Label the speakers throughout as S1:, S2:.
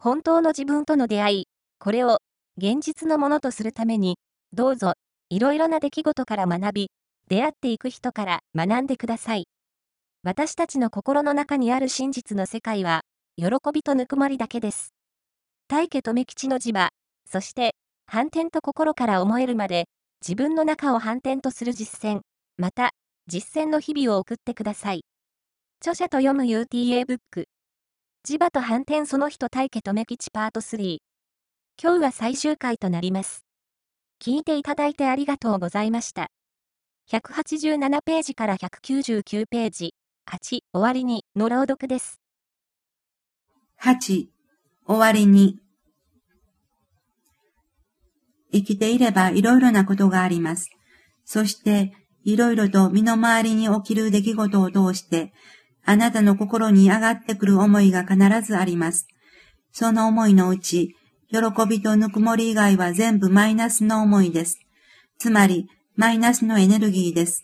S1: 本当の自分との出会い、これを現実のものとするために、どうぞ、いろいろな出来事から学び、出会っていく人から学んでください。私たちの心の中にある真実の世界は、喜びとぬくもりだけです。大家留吉の字は、そして、反転と心から思えるまで、自分の中を反転とする実践、また、実践の日々を送ってください。著者と読む UTA ブック。磁場と反転その人大家留吉パート3。今日は最終回となります。聞いていただいてありがとうございました。187ページから199ページ、8、終わりにの朗読です。
S2: 8、終わりに。生きていればいろいろなことがあります。そして、いろいろと身の回りに起きる出来事を通して、あなたの心に上がってくる思いが必ずあります。その思いのうち、喜びとぬくもり以外は全部マイナスの思いです。つまり、マイナスのエネルギーです。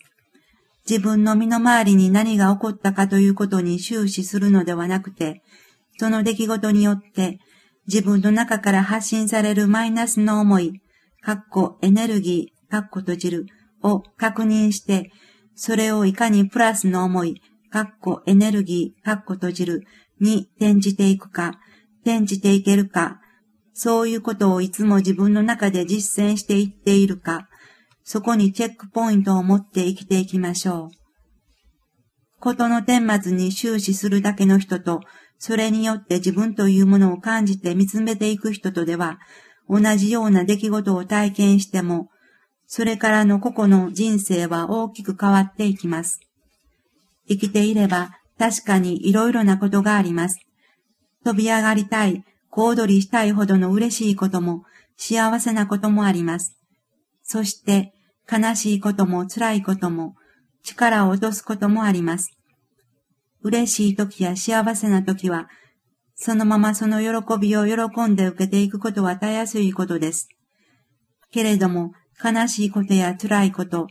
S2: 自分の身の回りに何が起こったかということに終始するのではなくて、その出来事によって自分の中から発信されるマイナスの思い、かっこエネルギー、かっこ閉じるを確認して、それをいかにプラスの思い、かっこエネルギー、かっこ閉じるに転じていくか、転じていけるか、そういうことをいつも自分の中で実践していっているか、そこにチェックポイントを持って生きていきましょう。ことの顛末に終始するだけの人と、それによって自分というものを感じて見つめていく人とでは、同じような出来事を体験しても、それからの個々の人生は大きく変わっていきます。生きていれば確かに色々なことがあります。飛び上がりたい、小躍りしたいほどの嬉しいことも、幸せなこともあります。そして、悲しいことも辛いことも、力を落とすこともあります。嬉しい時や幸せな時は、そのままその喜びを喜んで受けていくことはたやすいことです。けれども、悲しいことや辛いこと、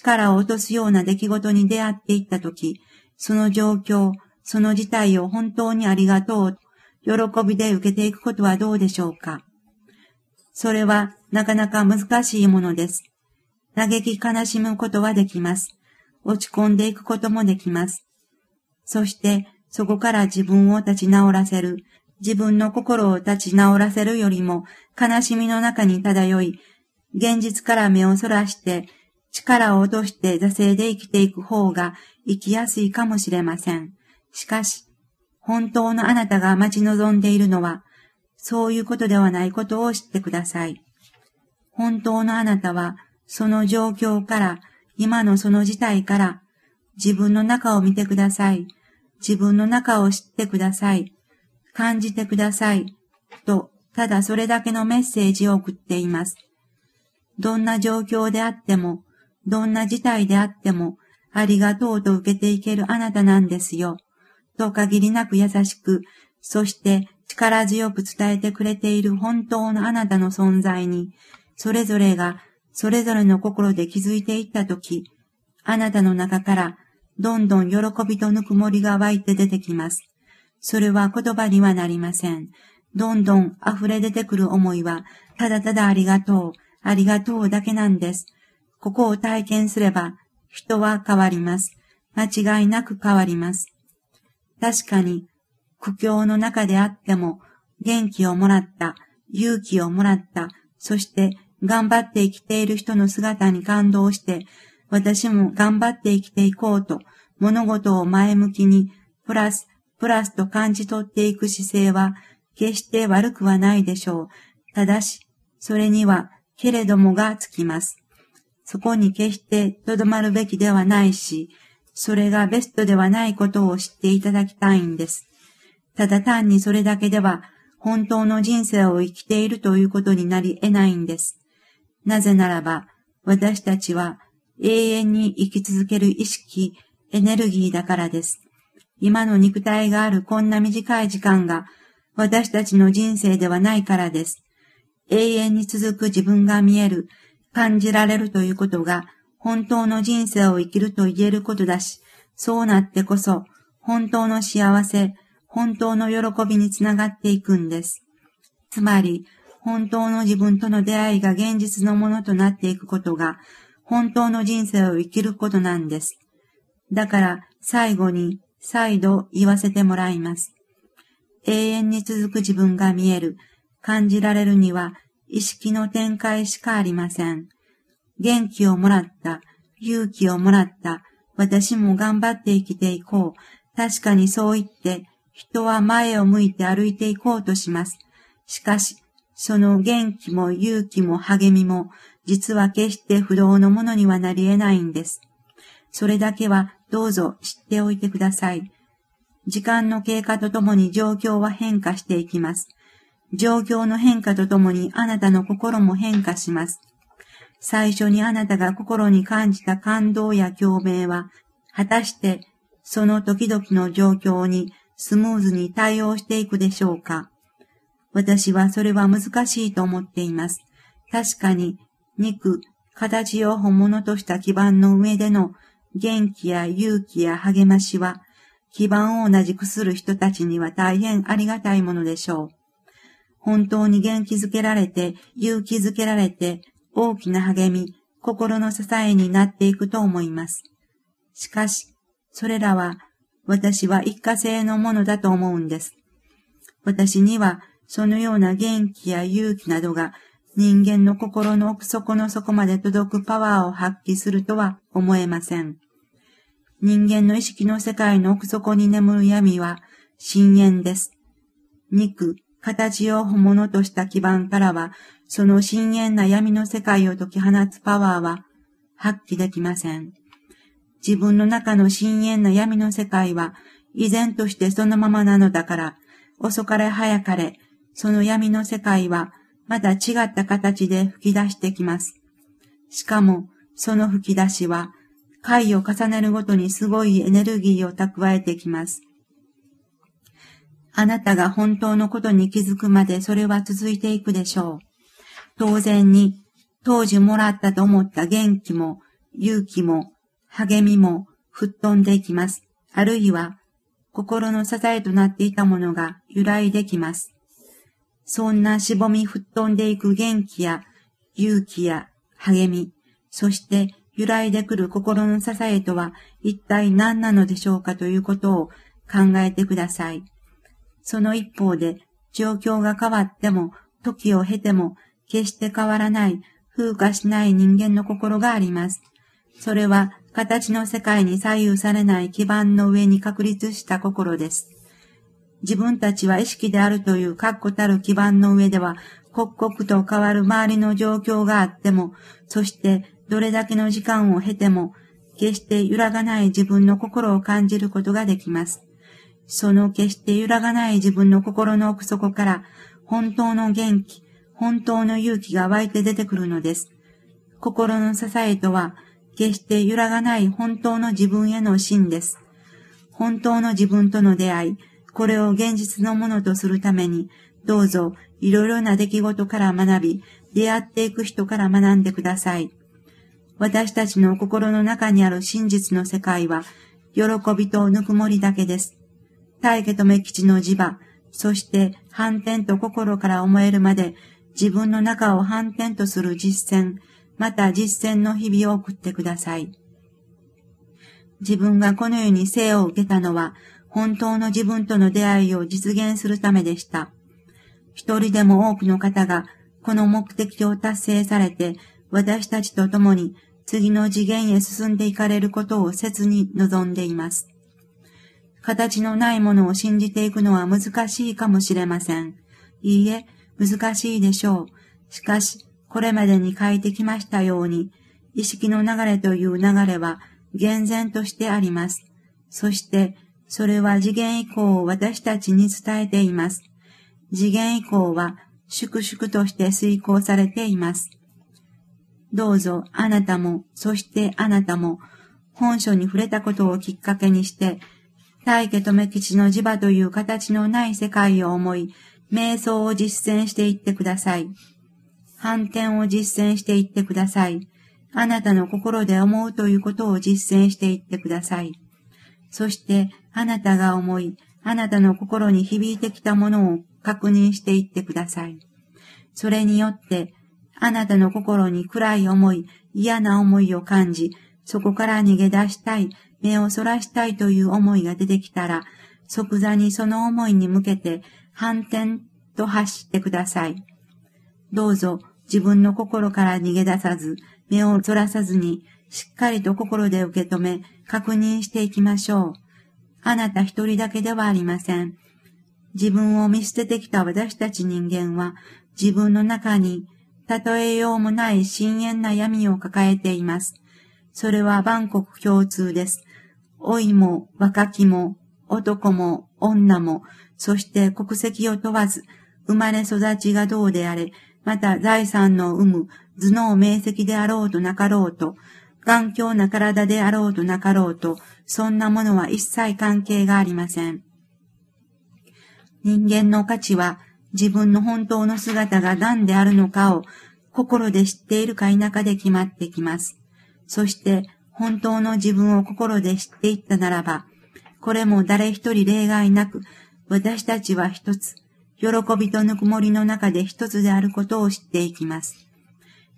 S2: 力を落とすような出来事に出会っていった時、その状況、その事態を本当にありがとう、喜びで受けていくことはどうでしょうか。それはなかなか難しいものです。嘆き悲しむことはできます。落ち込んでいくこともできます。そして、そこから自分を立ち直らせる、自分の心を立ち直らせるよりも、悲しみの中に漂い、現実から目をそらして、力を落として惰性で生きていく方が生きやすいかもしれません。しかし、本当のあなたが待ち望んでいるのは、そういうことではないことを知ってください。本当のあなたは、その状況から、今のその事態から、自分の中を見てください。自分の中を知ってください。感じてください。と、ただそれだけのメッセージを送っています。どんな状況であっても、どんな事態であっても、ありがとうと受けていけるあなたなんですよ。と限りなく優しく、そして力強く伝えてくれている本当のあなたの存在に、それぞれがそれぞれの心で気づいていったとき、あなたの中からどんどん喜びとぬくもりが湧いて出てきます。それは言葉にはなりません。どんどん溢れ出てくる思いは、ただただありがとう、ありがとうだけなんです。ここを体験すれば、人は変わります。間違いなく変わります。確かに、苦境の中であっても、元気をもらった、勇気をもらった、そして頑張って生きている人の姿に感動して、私も頑張って生きていこうと、物事を前向きに、プラス、プラスと感じ取っていく姿勢は、決して悪くはないでしょう。ただし、それには、けれどもがつきます。そこに決してとどまるべきではないし、それがベストではないことを知っていただきたいんです。ただ単にそれだけでは、本当の人生を生きているということになり得ないんです。なぜならば、私たちは永遠に生き続ける意識、エネルギーだからです。今の肉体があるこんな短い時間が私たちの人生ではないからです。永遠に続く自分が見える感じられるということが本当の人生を生きると言えることだし、そうなってこそ本当の幸せ、本当の喜びにつながっていくんです。つまり、本当の自分との出会いが現実のものとなっていくことが、本当の人生を生きることなんです。だから、最後に、再度言わせてもらいます。永遠に続く自分が見える、感じられるには、意識の展開しかありません。元気をもらった、勇気をもらった、私も頑張って生きていこう。確かにそう言って、人は前を向いて歩いていこうとします。しかし、その元気も勇気も励みも、実は決して不動のものにはなり得ないんです。それだけはどうぞ知っておいてください。時間の経過とともに状況は変化していきます。状況の変化とともにあなたの心も変化します。最初にあなたが心に感じた感動や共鳴は、果たしてその時々の状況にスムーズに対応していくでしょうか？私はそれは難しいと思っています。確かに肉、形を本物とした基盤の上での元気や勇気や励ましは、基盤を同じくする人たちには大変ありがたいものでしょう。本当に元気づけられて、勇気づけられて、大きな励み、心の支えになっていくと思います。しかし、それらは、私は一過性のものだと思うんです。私には、そのような元気や勇気などが人間の心の奥底の底まで届くパワーを発揮するとは思えません。人間の意識の世界の奥底に眠る闇は深淵です。肉、形を本物とした基盤からは、その深淵な闇の世界を解き放つパワーは発揮できません。自分の中の深淵な闇の世界は、依然としてそのままなのだから、遅かれ早かれ、その闇の世界は、また違った形で吹き出してきます。しかも、その吹き出しは、回を重ねるごとにすごいエネルギーを蓄えてきます。あなたが本当のことに気づくまでそれは続いていくでしょう。当然に、当時もらったと思った元気も、勇気も、励みも、吹っ飛んでいきます。あるいは、心の支えとなっていたものが由来できます。そんなしぼみ吹っ飛んでいく元気や、勇気や、励み、そして由来で来る心の支えとは一体何なのでしょうかということを考えてください。その一方で、状況が変わっても、時を経ても、決して変わらない、風化しない人間の心があります。それは、形の世界に左右されない基盤の上に確立した心です。自分たちは意識であるという確固たる基盤の上では、刻々と変わる周りの状況があっても、そしてどれだけの時間を経ても、決して揺らがない自分の心を感じることができます。その決して揺らがない自分の心の奥底から本当の元気、本当の勇気が湧いて出てくるのです。心の支えとは、決して揺らがない本当の自分への真です。本当の自分との出会い、これを現実のものとするために、どうぞいろいろな出来事から学び、出会っていく人から学んでください。私たちの心の中にある真実の世界は、喜びとぬくもりだけです。大家と目吉の磁場、そして反転と心から思えるまで自分の中を反転とする実践、また実践の日々を送ってください。自分がこの世に生を受けたのは、本当の自分との出会いを実現するためでした。一人でも多くの方がこの目的を達成されて、私たちと共に次の次元へ進んでいかれることを切に望んでいます。形のないものを信じていくのは難しいかもしれません。いいえ、難しいでしょう。しかし、これまでに書いてきましたように、意識の流れという流れは厳然としてあります。そして、それは次元以降を私たちに伝えています。次元以降は粛々として遂行されています。どうぞあなたも、そしてあなたも、本書に触れたことをきっかけにして、大家留吉の磁場という形のない世界を思い、瞑想を実践していってください。反転を実践していってください。あなたの心で思うということを実践していってください。そして、あなたが思い、あなたの心に響いてきたものを確認していってください。それによって、あなたの心に暗い思い、嫌な思いを感じ、そこから逃げ出したい、目をそらしたいという思いが出てきたら、即座にその思いに向けて反転と発してください。どうぞ自分の心から逃げ出さず、目をそらさずに、しっかりと心で受け止め、確認していきましょう。あなた一人だけではありません。自分を見捨ててきた私たち人間は、自分の中に、例えようもない深淵な闇を抱えています。それは万国共通です。老いも若きも男も女も、そして国籍を問わず、生まれ育ちがどうであれ、また財産の有無、頭脳明晰であろうとなかろうと、頑強な体であろうとなかろうと、そんなものは一切関係がありません。人間の価値は自分の本当の姿が何であるのかを心で知っているか否かで決まってきます。そして本当の自分を心で知っていったならば、これも誰一人例外なく、私たちは一つ、喜びとぬくもりの中で一つであることを知っていきます。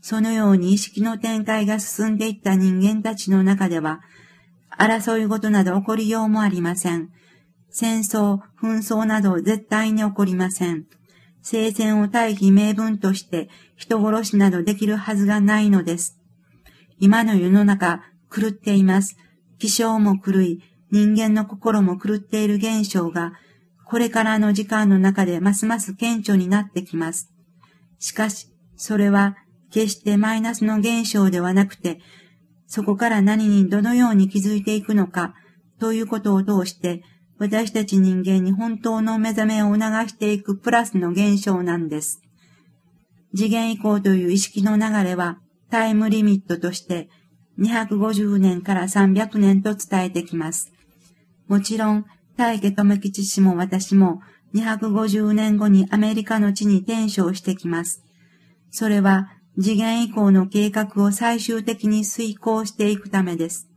S2: そのように意識の展開が進んでいった人間たちの中では、争い事など起こりようもありません。戦争、紛争など絶対に起こりません。聖戦を大義名分として人殺しなどできるはずがないのです。今の世の中、狂っています。気象も狂い、人間の心も狂っている現象が、これからの時間の中でますます顕著になってきます。しかし、それは決してマイナスの現象ではなくて、そこから何にどのように気づいていくのか、ということを通して、私たち人間に本当の目覚めを促していくプラスの現象なんです。次元以降という意識の流れは、タイムリミットとして250年から300年と伝えてきます。もちろん、大家留吉氏も私も250年後にアメリカの地に転生してきます。それは次元以降の計画を最終的に遂行していくためです。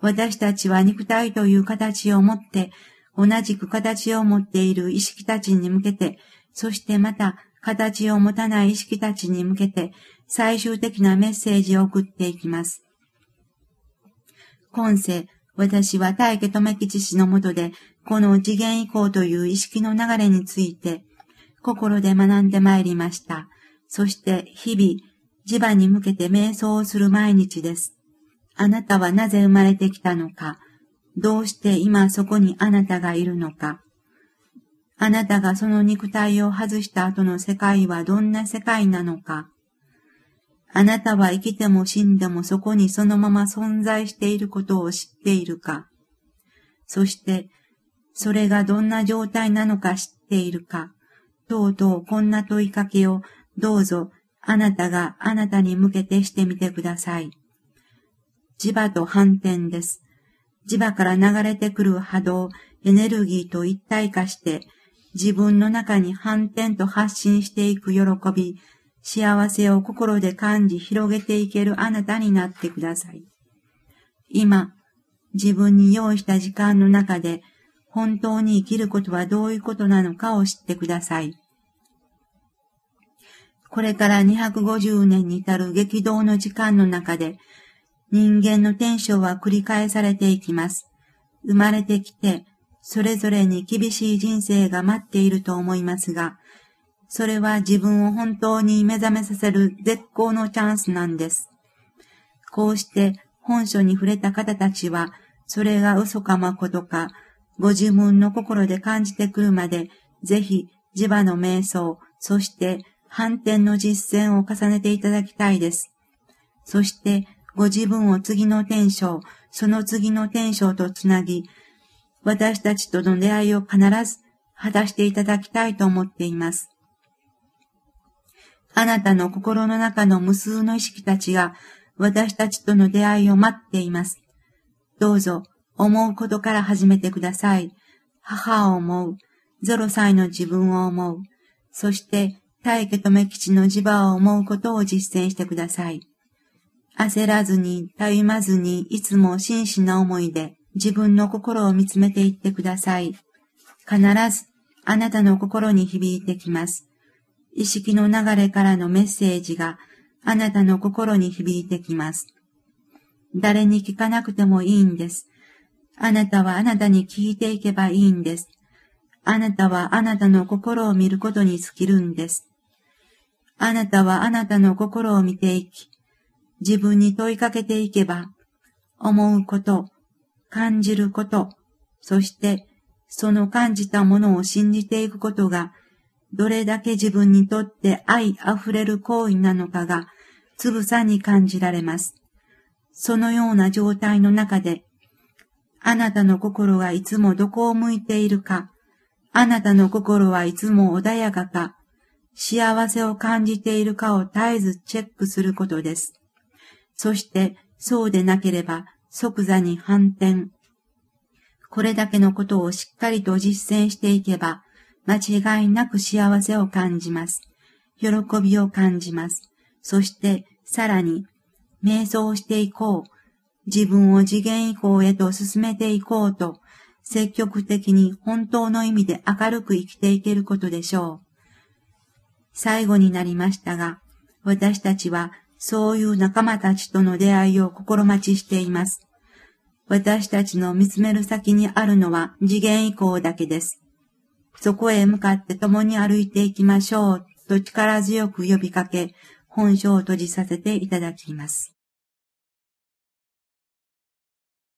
S2: 私たちは肉体という形を持って、同じく形を持っている意識たちに向けて、そしてまた形を持たない意識たちに向けて、最終的なメッセージを送っていきます。今世、私は大家留吉氏のもとで、この次元以降という意識の流れについて、心で学んでまいりました。そして日々、地場に向けて瞑想をする毎日です。あなたはなぜ生まれてきたのか、どうして今そこにあなたがいるのか、あなたがその肉体を外した後の世界はどんな世界なのか、あなたは生きても死んでもそこにそのまま存在していることを知っているかそして、それがどんな状態なのか知っているかとうとうこんな問いかけをどうぞあなたがあなたに向けてしてみてください。磁場と反転です。磁場から流れてくる波動、エネルギーと一体化して自分の中に反転と発信していく喜び、幸せを心で感じ広げていけるあなたになってください。今、自分に用意した時間の中で本当に生きることはどういうことなのかを知ってください。これから250年に至る激動の時間の中で人間の転生は繰り返されていきます。生まれてきて、それぞれに厳しい人生が待っていると思いますが、それは自分を本当に目覚めさせる絶好のチャンスなんです。こうして本書に触れた方たちは、それが嘘か誠か、ご自分の心で感じてくるまで、ぜひ磁場の瞑想、そして反転の実践を重ねていただきたいです。そして、ご自分を次の天章、その次の天章とつなぎ、私たちとの出会いを必ず果たしていただきたいと思っています。あなたの心の中の無数の意識たちが私たちとの出会いを待っています。どうぞ思うことから始めてください。母を思う。0歳の自分を思う。そして大家留吉の磁場を思うことを実践してください。焦らずに、たゆまずに、いつも真摯な思いで自分の心を見つめていってください。必ずあなたの心に響いてきます。意識の流れからのメッセージがあなたの心に響いてきます。誰に聞かなくてもいいんです。あなたはあなたに聞いていけばいいんです。あなたはあなたの心を見ることに尽きるんです。あなたはあなたの心を見ていき、自分に問いかけていけば、思うこと、感じること、そしてその感じたものを信じていくことが、どれだけ自分にとって愛あふれる行為なのかが、つぶさに感じられます。そのような状態の中で、あなたの心がいつもどこを向いているか、あなたの心はいつも穏やかか、幸せを感じているかを絶えずチェックすることです。そして、そうでなければ即座に反転。これだけのことをしっかりと実践していけば、間違いなく幸せを感じます。喜びを感じます。そして、さらに、瞑想していこう。自分を次元以降へと進めていこうと、積極的に本当の意味で明るく生きていけることでしょう。最後になりましたが、私たちはそういう仲間たちとの出会いを心待ちしています。私たちの見つめる先にあるのは次元以降だけです。そこへ向かって共に歩いていきましょうと力強く呼びかけ、本書を閉じさせていただきます。